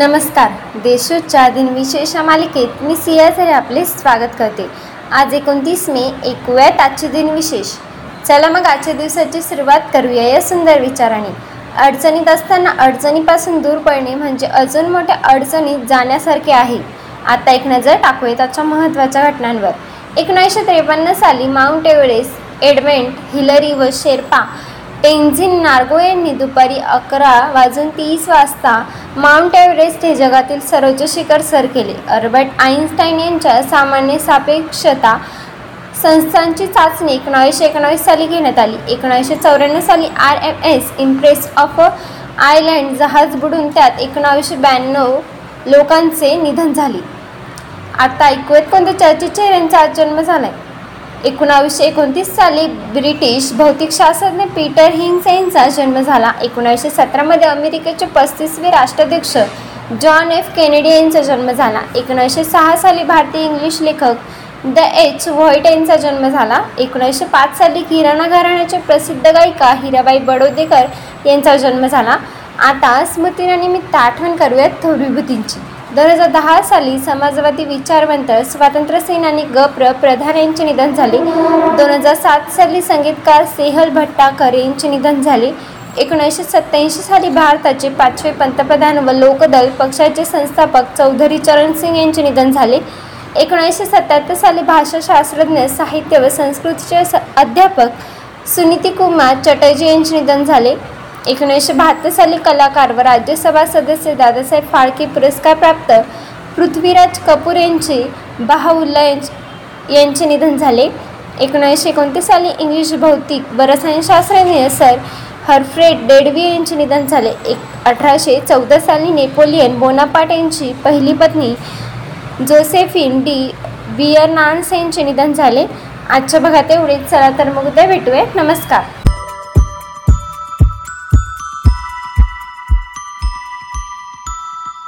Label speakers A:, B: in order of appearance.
A: नमस्कार. देशोच्या दिनविशेष मालिकेत मी सियाझरी आपले स्वागत करते. आज एकोणतीस मे ऐकूयात आजचे दिनविशेष चला मग आजच्या दिवसाची सुरुवात करूया या सुंदर विचाराने. अडचणीत असताना अडचणीपासून दूर पडणे म्हणजे अजून मोठ्या अडचणीत जाण्यासारखे आहे. आता एक नजर टाकूयात आजच्या महत्त्वाच्या घटनांवर. एकोणीसशे त्रेपन्न साली माउंट एव्हरेस्ट एडमेंट हिलरी व शेर्पा टेन्झिन नार्गो यांनी दुपारी अकरा वाजून तीस वाजता माउंट एव्हरेस्ट हे जगातील सर्वोच्च शिखर सर केले. अल्बर्ट आईन्स्टाईन यांच्या सामान्य सापेक्षता संस्थांची चाचणी एकोणावीसशे एकोणावीस साली घेण्यात आली. एकोणावीसशे चौऱ्याण्णव साली R M S Empress of Ireland जहाज बुडून त्यात एकोणावीसशे ब्याण्णव लोकांचे निधन झाले. आता ऐकूयात कोणत्या चर्चित चेहऱ्यांचा आज जन्म आहे एकोणावीसशे एकोणतीस साली ब्रिटिश भौतिकशास्त्रज्ञ पीटर हिंग्स यांचा जन्म झाला. एकोणीसशे सतरामध्ये अमेरिकेचे पस्तीसवे राष्ट्राध्यक्ष जॉन एफ केनेडी यांचा जन्म झाला. एकोणीसशे सहा साली भारतीय इंग्लिश लेखक द एच व्हाईट यांचा जन्म झाला. एकोणीसशे पाच साली किराणा घराण्याचे प्रसिद्ध गायिका हिराबाई बडोदेकर यांचा जन्म झाला. आता स्मृतीनिमित्त आठवण करूयात थोर विभूतींची दोन हजार दहा साली समाजवादी विचारवंत स्वातंत्र्य सेनानी गप्र प्रधान यांचे निधन झाले. दोन हजार सात साली संगीतकार सेहल भट्टाकर यांचे निधन झाले. एकोणीसशे सत्त्याऐंशी साली भारताचे पाचवे पंतप्रधान व लोकदल पक्षाचे संस्थापक चौधरी चरण सिंग यांचे निधन झाले. एकोणीसशे सत्याहत्तर साली भाषाशास्त्रज्ञ साहित्य व संस्कृतीचे स अध्यापक सुनीती कुमार चटर्जी यांचे निधन झाले. एकोणीसशे बहात्तर साली कलाकार व राज्यसभा सदस्य दादासाहेब फाळके पुरस्कार प्राप्त पृथ्वीराज कपूर यांचे बहाउल्ला यांचे निधन झाले. एकोणीसशे एकोणतीस साली इंग्लिश भौतिक व रसायनशास्त्रज्ञ सर हर्फ्रेड डेडवी यांचे निधन झाले. एक अठराशे चौदा साली नेपोलियन बोनापाट यांची पहिली पत्नी जोसेफिन डी बियरनान्स यांचे निधन झाले. आजच्या भागात एवढेच. चला तर मग उद्या भेटूया नमस्कार.